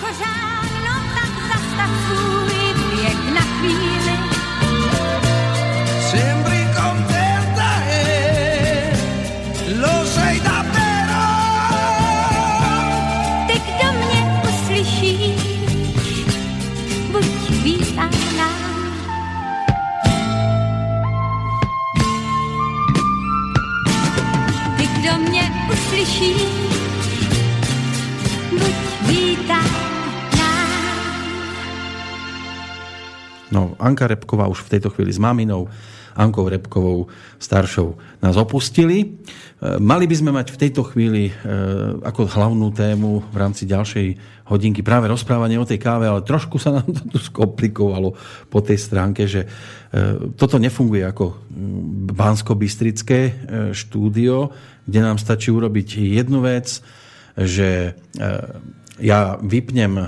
kořán, no Anka Repková už v tejto chvíli s maminou, Ankou Repkovou staršou nás opustili. E, Mali by sme mať v tejto chvíli e, ako hlavnú tému v rámci ďalšej hodinky práve rozprávanie o tej káve, ale trošku sa nám to tu skomplikovalo po tej stránke, že e, toto nefunguje ako Bansko-Bystrické štúdio, kde nám stačí urobiť jednu vec, že ja vypnem e,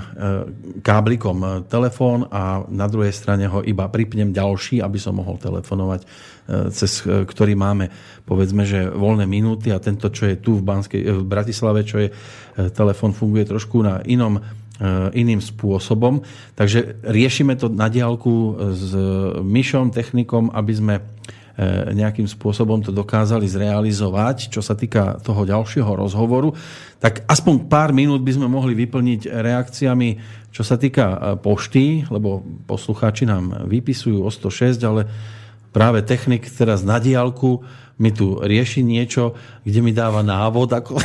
káblikom telefón a na druhej strane ho iba pripnem ďalší, aby som mohol telefonovať, e, cez e, ktorý máme povedzme, že voľné minúty a tento, čo je tu v, Banskej, v Bratislave, čo je telefón, funguje trošku na inom iným spôsobom. Takže riešime to na diálku s Myšom, technikom, aby sme nejakým spôsobom to dokázali zrealizovať, čo sa týka toho ďalšieho rozhovoru, tak aspoň pár minút by sme mohli vyplniť reakciami, čo sa týka e, pošty, lebo poslucháči nám vypisujú o 106, ale práve technik teraz na diálku mi tu rieši niečo, kde mi dáva návod, ako,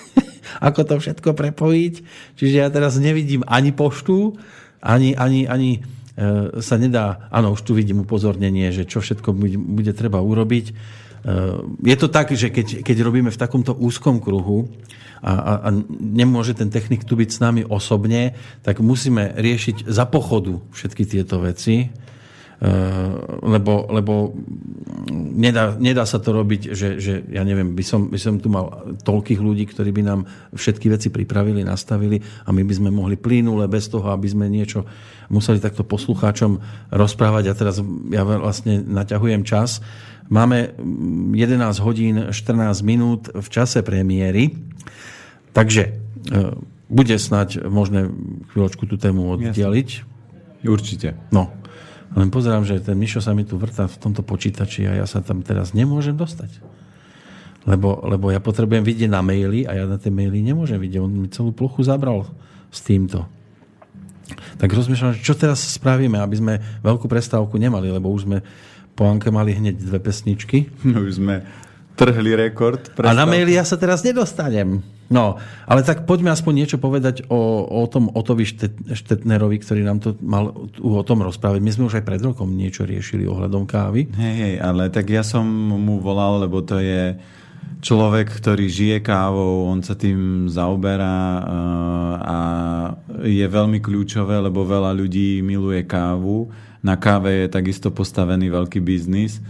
ako to všetko prepojiť. Čiže ja teraz nevidím ani poštu, ani, ani, ani E, sa nedá, áno, už tu vidím upozornenie, že čo všetko bude, treba urobiť. E, je to tak, že keď, keď robíme v takomto úzkom kruhu a, a, a nemôže ten technik tu byť s nami osobne, tak musíme riešiť za pochodu všetky tieto veci lebo, lebo nedá, nedá sa to robiť, že, že ja neviem, by som, by som tu mal toľkých ľudí, ktorí by nám všetky veci pripravili, nastavili a my by sme mohli plynule bez toho, aby sme niečo museli takto poslucháčom rozprávať a teraz ja vlastne naťahujem čas. Máme 11 hodín 14 minút v čase premiéry, takže eh, bude snať možné chvíľočku tú tému oddialiť. Určite. No, len pozerám, že ten Mišo sa mi tu vrta v tomto počítači a ja sa tam teraz nemôžem dostať. Lebo, lebo ja potrebujem vidieť na maily a ja na tie maily nemôžem vidieť. On mi celú plochu zabral s týmto. Tak rozmýšľam, čo teraz spravíme, aby sme veľkú prestávku nemali, lebo už sme po Anke mali hneď dve pesničky. Už sme trhli rekord. Prestávku. A na maily ja sa teraz nedostanem. No, ale tak poďme aspoň niečo povedať o, o tom Otovi Štetnerovi, ktorý nám to mal o tom rozprávať. My sme už aj pred rokom niečo riešili ohľadom kávy. Hej, hej, ale tak ja som mu volal, lebo to je človek, ktorý žije kávou, on sa tým zaoberá eh, a je veľmi kľúčové, lebo veľa ľudí miluje kávu. Na káve je takisto postavený veľký biznis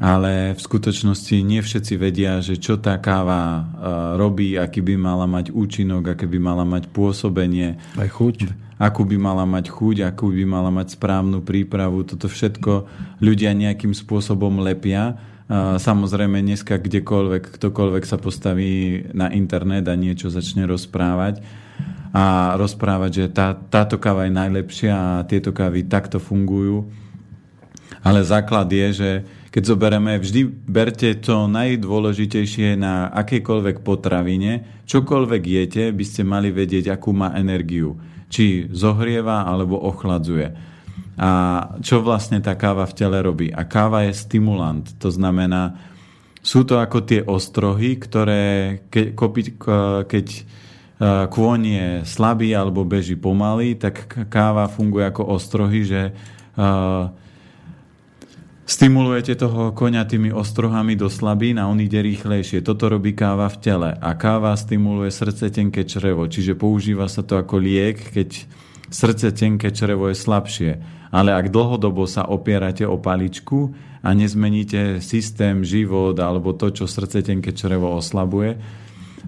ale v skutočnosti nie všetci vedia, že čo tá káva robí, aký by mala mať účinok, aké by mala mať pôsobenie. Aj chuť. Akú by mala mať chuť, akú by mala mať správnu prípravu. Toto všetko ľudia nejakým spôsobom lepia. Samozrejme dneska kdekoľvek, ktokoľvek sa postaví na internet a niečo začne rozprávať a rozprávať, že tá, táto káva je najlepšia a tieto kávy takto fungujú. Ale základ je, že keď zoberieme, vždy berte to najdôležitejšie na akejkoľvek potravine, čokoľvek jete, by ste mali vedieť, akú má energiu. Či zohrieva alebo ochladzuje. A čo vlastne tá káva v tele robí? A káva je stimulant. To znamená, sú to ako tie ostrohy, ktoré ke, kopi, keď e, kôň je slabý alebo beží pomaly, tak káva funguje ako ostrohy, že uh, Stimulujete toho koňa tými ostrohami do slabín a on ide rýchlejšie. Toto robí káva v tele. A káva stimuluje srdce, tenké črevo. Čiže používa sa to ako liek, keď srdce, tenké črevo je slabšie. Ale ak dlhodobo sa opierate o paličku a nezmeníte systém, život alebo to, čo srdce, tenké črevo oslabuje,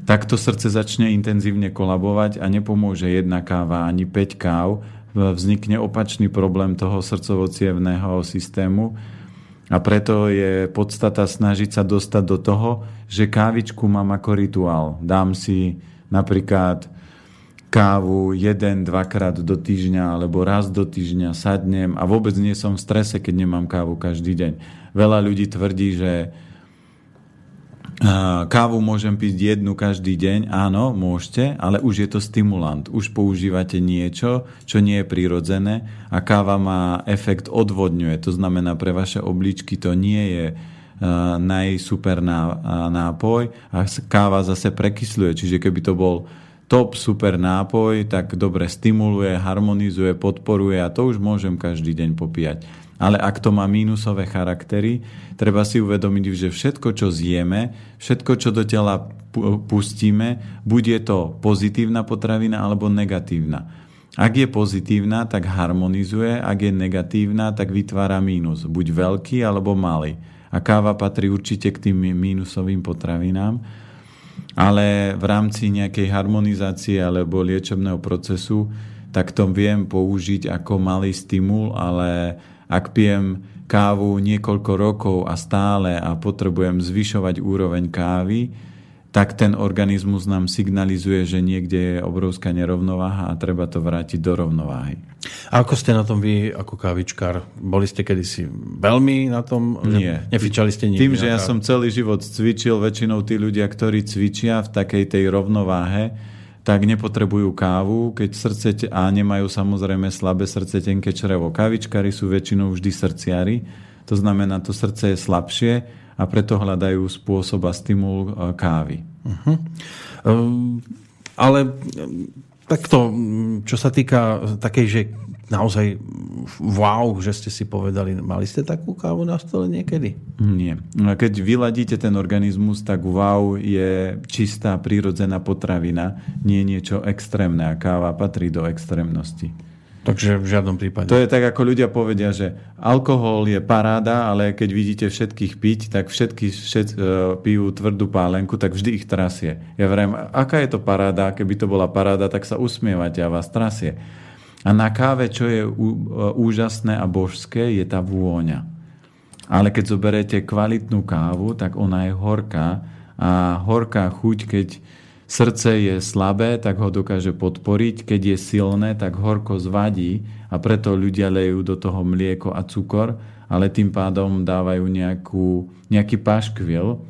tak to srdce začne intenzívne kolabovať a nepomôže jedna káva ani 5 káv. Vznikne opačný problém toho srdcovo systému a preto je podstata snažiť sa dostať do toho, že kávičku mám ako rituál. Dám si napríklad kávu jeden, dvakrát do týždňa alebo raz do týždňa sadnem a vôbec nie som v strese, keď nemám kávu každý deň. Veľa ľudí tvrdí, že kávu môžem piť jednu každý deň. Áno, môžete, ale už je to stimulant. Už používate niečo, čo nie je prirodzené a káva má efekt odvodňuje. To znamená, pre vaše obličky to nie je najsuper nápoj a káva zase prekysľuje. Čiže keby to bol top super nápoj, tak dobre stimuluje, harmonizuje, podporuje a to už môžem každý deň popíjať. Ale ak to má mínusové charaktery, treba si uvedomiť, že všetko, čo zjeme, všetko, čo do tela pustíme, bude to pozitívna potravina alebo negatívna. Ak je pozitívna, tak harmonizuje, ak je negatívna, tak vytvára mínus, buď veľký alebo malý. A káva patrí určite k tým mínusovým potravinám ale v rámci nejakej harmonizácie alebo liečebného procesu, tak to viem použiť ako malý stimul, ale ak pijem kávu niekoľko rokov a stále a potrebujem zvyšovať úroveň kávy, tak ten organizmus nám signalizuje, že niekde je obrovská nerovnováha a treba to vrátiť do rovnováhy. A ako ste na tom vy ako kávičkár? Boli ste kedysi veľmi na tom? Nie. Nefičali ste nikdy? Tým, že ja som celý život cvičil, väčšinou tí ľudia, ktorí cvičia v takej tej rovnováhe, tak nepotrebujú kávu, keď srdce a nemajú samozrejme slabé srdce, tenké črevo. Kávičkári sú väčšinou vždy srdciari, to znamená, to srdce je slabšie a preto hľadajú spôsob a stimul e, kávy. Uh-huh. Um, ale takto, čo sa týka takej, že naozaj wow, že ste si povedali, mali ste takú kávu na stole niekedy? Nie. Keď vyladíte ten organizmus, tak wow je čistá, prírodzená potravina, nie niečo extrémne a káva patrí do extrémnosti. Takže v žiadnom prípade. To je tak, ako ľudia povedia, že alkohol je paráda, ale keď vidíte všetkých piť, tak všetky všet, uh, pijú tvrdú pálenku, tak vždy ich trasie. Ja verím, aká je to paráda? Keby to bola paráda, tak sa usmievate a vás trasie. A na káve, čo je uh, úžasné a božské, je tá vôňa. Ale keď zoberete kvalitnú kávu, tak ona je horká a horká chuť, keď srdce je slabé, tak ho dokáže podporiť, keď je silné, tak horko zvadí a preto ľudia lejú do toho mlieko a cukor, ale tým pádom dávajú nejakú, nejaký paškvil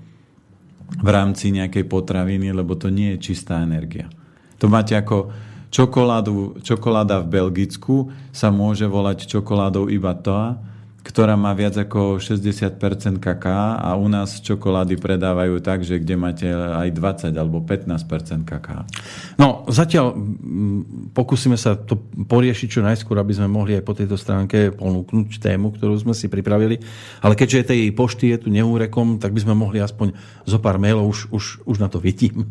v rámci nejakej potraviny, lebo to nie je čistá energia. To máte ako čokoládu, čokoláda v Belgicku sa môže volať čokoládou iba to, ktorá má viac ako 60% kaká a u nás čokolády predávajú tak, že kde máte aj 20 alebo 15% kaká. No, zatiaľ pokúsime sa to poriešiť čo najskôr, aby sme mohli aj po tejto stránke ponúknuť tému, ktorú sme si pripravili. Ale keďže tej pošty je tu neúrekom, tak by sme mohli aspoň zo pár mailov, už, už, už na to vidím.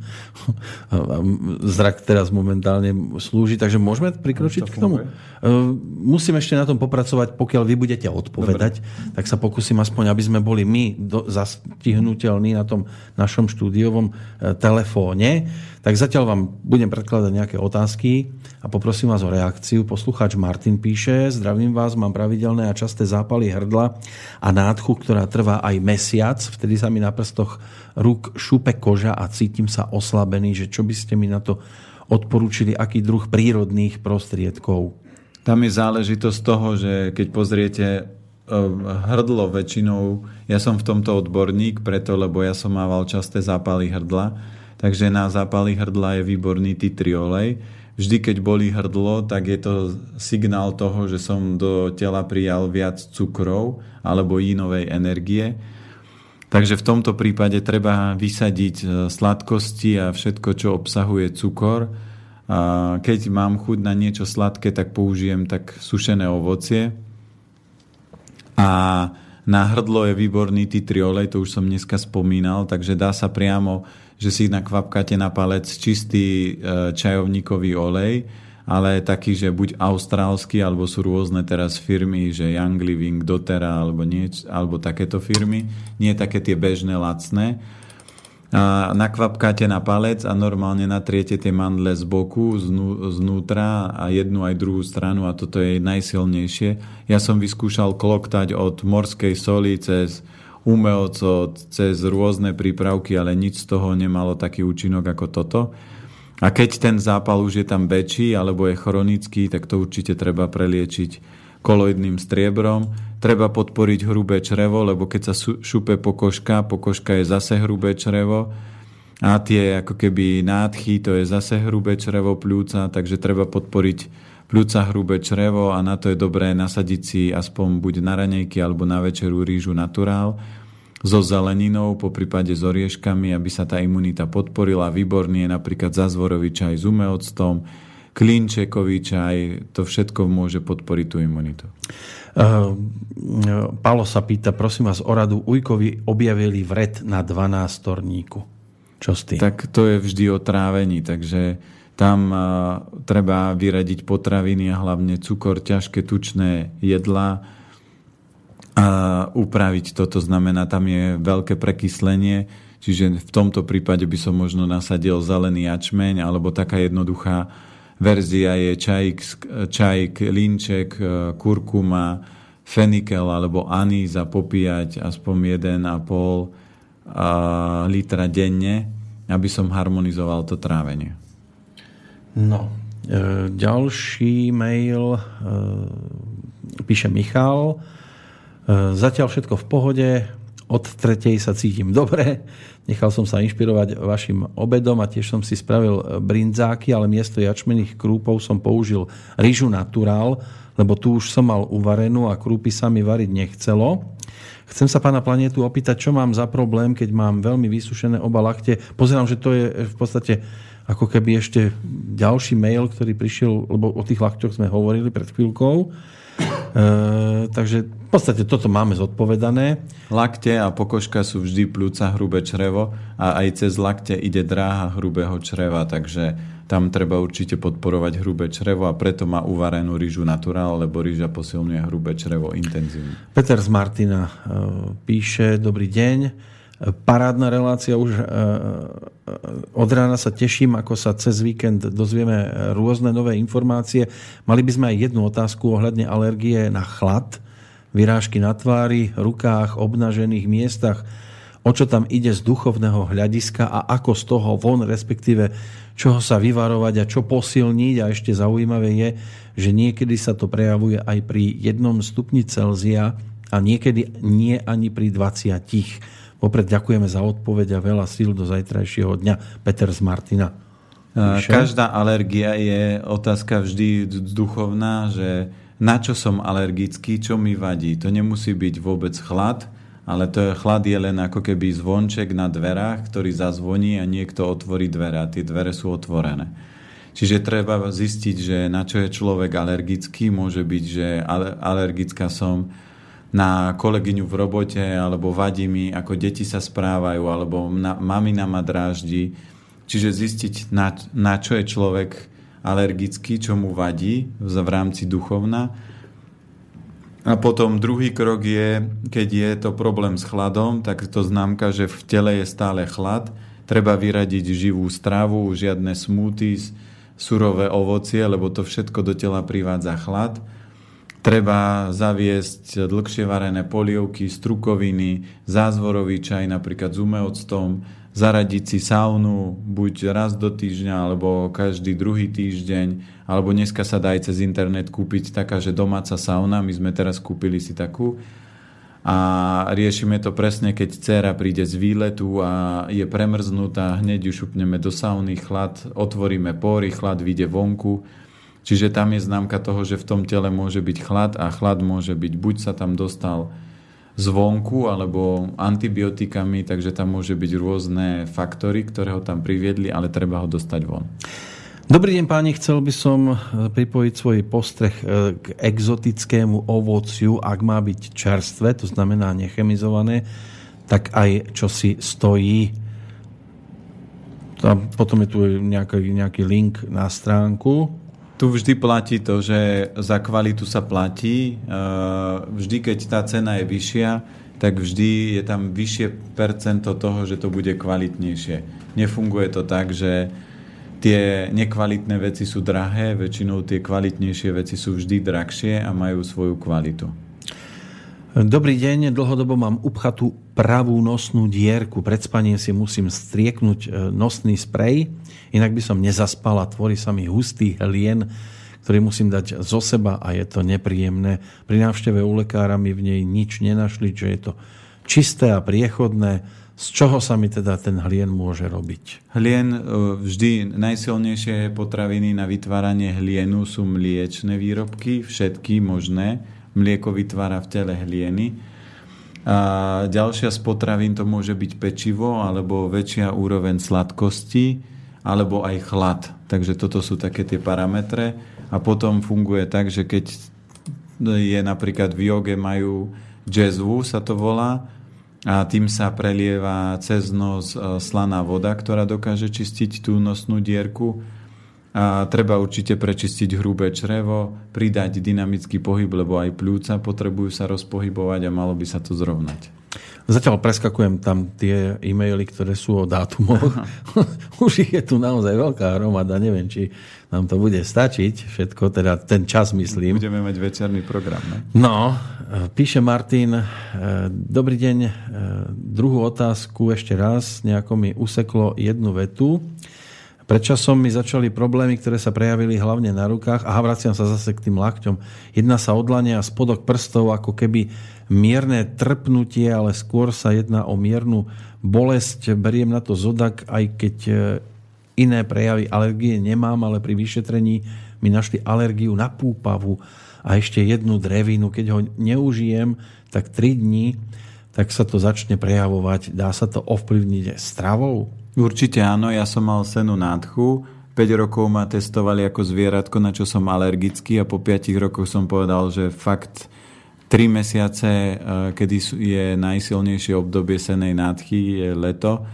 Zrak teraz momentálne slúži, takže môžeme prikročiť k tomu. Musím ešte na tom popracovať, pokiaľ vy budete odpovedať povedať, Dobre. tak sa pokúsim aspoň, aby sme boli my do, zastihnutelní na tom našom štúdiovom e, telefóne. Tak zatiaľ vám budem predkladať nejaké otázky a poprosím vás o reakciu. Poslucháč Martin píše, zdravím vás, mám pravidelné a časté zápaly hrdla a nádchu, ktorá trvá aj mesiac. Vtedy sa mi na prstoch rúk šúpe koža a cítim sa oslabený, že čo by ste mi na to odporúčili, aký druh prírodných prostriedkov? Tam je záležitosť toho, že keď pozriete hrdlo väčšinou, ja som v tomto odborník, preto, lebo ja som mával časté zápaly hrdla, takže na zápaly hrdla je výborný titriolej. Vždy, keď bolí hrdlo, tak je to signál toho, že som do tela prijal viac cukrov alebo inovej energie. Takže v tomto prípade treba vysadiť e, sladkosti a všetko, čo obsahuje cukor. A keď mám chuť na niečo sladké, tak použijem tak sušené ovocie, a na hrdlo je výborný titriolej, to už som dneska spomínal, takže dá sa priamo, že si nakvapkáte na palec čistý e, čajovníkový olej, ale taký, že buď austrálsky, alebo sú rôzne teraz firmy, že Young Living, Dotera, alebo, nieč, alebo takéto firmy, nie také tie bežné, lacné nakvapkáte na palec a normálne natriete tie mandle z boku, znú, znútra a jednu aj druhú stranu a toto je najsilnejšie. Ja som vyskúšal kloktať od morskej soli cez umelcot, cez rôzne prípravky, ale nič z toho nemalo taký účinok ako toto. A keď ten zápal už je tam väčší alebo je chronický, tak to určite treba preliečiť koloidným striebrom. Treba podporiť hrubé črevo, lebo keď sa šupe pokožka, pokožka je zase hrubé črevo a tie ako keby nádchy, to je zase hrubé črevo pľúca, takže treba podporiť pľúca hrubé črevo a na to je dobré nasadiť si aspoň buď na ranejky alebo na večeru rýžu naturál so zeleninou, po prípade s orieškami, aby sa tá imunita podporila. Výborný je napríklad zazvorový čaj s umeoctom, klinčekový čaj, to všetko môže podporiť tú imunitu. Uh, Palo sa pýta, prosím vás o radu, Ujkovi objavili vred na 12 torníku. Čo s tým? Tak to je vždy o trávení, takže tam uh, treba vyradiť potraviny a hlavne cukor, ťažké tučné jedlá, a upraviť to. To znamená, tam je veľké prekyslenie, čiže v tomto prípade by som možno nasadil zelený jačmeň, alebo taká jednoduchá verzia je čajk, čajk linček, e, kurkuma, fenikel alebo aníza popíjať aspoň 1,5 litra denne, aby som harmonizoval to trávenie. No, e, ďalší mail e, píše Michal. E, zatiaľ všetko v pohode, od tretej sa cítim dobre, nechal som sa inšpirovať vašim obedom a tiež som si spravil brinzáky, ale miesto jačmených krúpov som použil rýžu naturál, lebo tu už som mal uvarenú a krúpy sa mi variť nechcelo. Chcem sa pána planetu opýtať, čo mám za problém, keď mám veľmi vysušené oba lakte. Pozerám, že to je v podstate ako keby ešte ďalší mail, ktorý prišiel, lebo o tých lakťoch sme hovorili pred chvíľkou. E, takže podstate toto máme zodpovedané. Lakte a pokožka sú vždy plúca hrubé črevo a aj cez lakte ide dráha hrubého čreva, takže tam treba určite podporovať hrubé črevo a preto má uvarenú rýžu naturál, lebo rýža posilňuje hrubé črevo intenzívne. Peter z Martina e, píše, dobrý deň. Parádna relácia už e, e, od rána sa teším, ako sa cez víkend dozvieme rôzne nové informácie. Mali by sme aj jednu otázku ohľadne alergie na chlad, vyrážky na tvári, rukách, obnažených miestach, o čo tam ide z duchovného hľadiska a ako z toho von, respektíve čoho sa vyvarovať a čo posilniť. A ešte zaujímavé je, že niekedy sa to prejavuje aj pri jednom stupni Celzia a niekedy nie ani pri 20. Vopred ďakujeme za odpoveď a veľa síl do zajtrajšieho dňa. Peter z Martina. Píše. Každá alergia je otázka vždy duchovná, že na čo som alergický, čo mi vadí. To nemusí byť vôbec chlad, ale to je, chlad je len ako keby zvonček na dverách, ktorý zazvoní a niekto otvorí dvere a tie dvere sú otvorené. Čiže treba zistiť, že na čo je človek alergický. Môže byť, že alergická som na kolegyňu v robote, alebo vadí mi, ako deti sa správajú, alebo na, mamina ma dráždi. Čiže zistiť, na, na čo je človek alergický, čo mu vadí v rámci duchovna. A potom druhý krok je, keď je to problém s chladom, tak to známka, že v tele je stále chlad. Treba vyradiť živú stravu, žiadne smoothies, surové ovocie, lebo to všetko do tela privádza chlad Treba zaviesť dlhšie varené polievky, strukoviny, zázvorový čaj napríklad s umeoctom, zaradiť si saunu buď raz do týždňa alebo každý druhý týždeň, alebo dneska sa dá aj cez internet kúpiť taká, že domáca sauna, my sme teraz kúpili si takú a riešime to presne, keď dcera príde z výletu a je premrznutá, hneď ju šupneme do sauny, chlad, otvoríme pory, chlad vyjde vonku, Čiže tam je známka toho, že v tom tele môže byť chlad a chlad môže byť, buď sa tam dostal zvonku alebo antibiotikami, takže tam môže byť rôzne faktory, ktoré ho tam priviedli, ale treba ho dostať von. Dobrý deň páni, chcel by som e, pripojiť svoj postreh e, k exotickému ovociu, ak má byť čerstvé, to znamená nechemizované, tak aj čo si stojí. Tam, potom je tu nejaký, nejaký link na stránku tu vždy platí to, že za kvalitu sa platí. Vždy, keď tá cena je vyššia, tak vždy je tam vyššie percento toho, že to bude kvalitnejšie. Nefunguje to tak, že tie nekvalitné veci sú drahé, väčšinou tie kvalitnejšie veci sú vždy drahšie a majú svoju kvalitu. Dobrý deň, dlhodobo mám upchatú pravú nosnú dierku. Pred spaním si musím strieknúť e, nosný sprej, inak by som nezaspal a tvorí sa mi hustý hlien, ktorý musím dať zo seba a je to nepríjemné. Pri návšteve u lekára mi v nej nič nenašli, že je to čisté a priechodné. Z čoho sa mi teda ten hlien môže robiť? Hlien, e, vždy najsilnejšie potraviny na vytváranie hlienu sú mliečne výrobky, všetky možné mlieko vytvára v tele hlieny. A ďalšia z potravín to môže byť pečivo alebo väčšia úroveň sladkosti alebo aj chlad. Takže toto sú také tie parametre. A potom funguje tak, že keď je napríklad v joge majú jazzvu, sa to volá, a tým sa prelieva cez nos e, slaná voda, ktorá dokáže čistiť tú nosnú dierku a treba určite prečistiť hrubé črevo, pridať dynamický pohyb, lebo aj pľúca potrebujú sa rozpohybovať a malo by sa to zrovnať. Zatiaľ preskakujem tam tie e-maily, ktoré sú o dátumoch. Už ich je tu naozaj veľká hromada, neviem, či nám to bude stačiť, všetko, teda ten čas myslím. Budeme mať večerný program, ne? No, píše Martin, e, dobrý deň, e, druhú otázku ešte raz, nejako mi useklo jednu vetu. Predčasom mi začali problémy, ktoré sa prejavili hlavne na rukách. a vraciam sa zase k tým lakťom. Jedná sa odlania a spodok prstov ako keby mierne trpnutie, ale skôr sa jedná o miernu bolesť. Beriem na to zodak, aj keď e, iné prejavy alergie nemám, ale pri vyšetrení mi našli alergiu na púpavu a ešte jednu drevinu. Keď ho neužijem, tak 3 dní, tak sa to začne prejavovať. Dá sa to ovplyvniť stravou? Určite áno, ja som mal senu nádchu, 5 rokov ma testovali ako zvieratko, na čo som alergický a po 5 rokoch som povedal, že fakt 3 mesiace, e, kedy je najsilnejšie obdobie senej nádchy, je leto,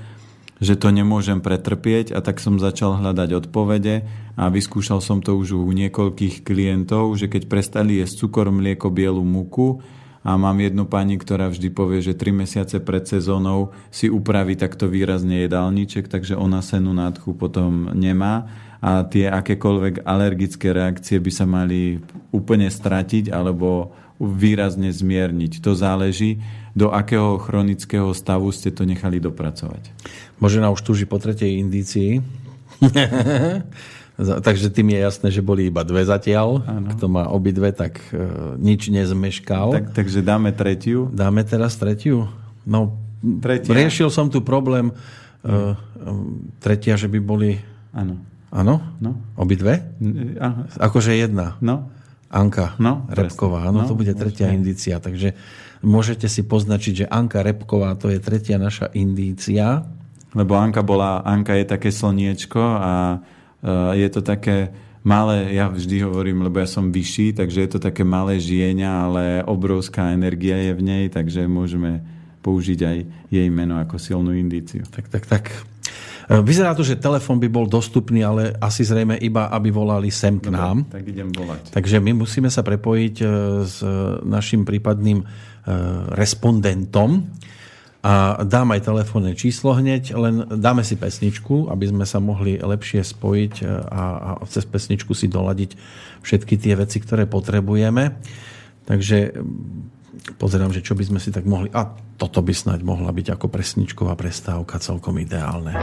že to nemôžem pretrpieť a tak som začal hľadať odpovede a vyskúšal som to už u niekoľkých klientov, že keď prestali jesť cukor, mlieko, bielu múku, a mám jednu pani, ktorá vždy povie, že 3 mesiace pred sezónou si upraví takto výrazne jedálniček, takže ona senu nádchu potom nemá a tie akékoľvek alergické reakcie by sa mali úplne stratiť alebo výrazne zmierniť. To záleží, do akého chronického stavu ste to nechali dopracovať. Možno už túži po tretej indícii. Takže tým je jasné, že boli iba dve zatiaľ. Ano. Kto má obidve, tak e, nič nezmeškal. Tak, takže dáme tretiu. Dáme teraz tretiu? No, tretia. riešil som tu problém e, tretia, že by boli... Áno. Áno? No. Obidve? Aha. Akože jedna. No. Anka no, Repková. Áno, no, to bude tretia presne. indícia. Takže môžete si poznačiť, že Anka Repková to je tretia naša indícia. Lebo Anka bola, Anka je také slniečko a je to také malé, ja vždy hovorím, lebo ja som vyšší, takže je to také malé žienia, ale obrovská energia je v nej, takže môžeme použiť aj jej meno ako silnú indíciu. Tak, tak, tak. E, vyzerá to, že telefon by bol dostupný, ale asi zrejme iba, aby volali sem k nám. Dobre, tak idem volať. Takže my musíme sa prepojiť e, s našim prípadným respondentom a dám aj telefónne číslo hneď, len dáme si pesničku, aby sme sa mohli lepšie spojiť e, a, a cez pesničku si doladiť všetky tie veci, ktoré potrebujeme. Takže pozerám, že čo by sme si tak mohli... A toto by snáď mohla byť ako presničková prestávka celkom ideálne.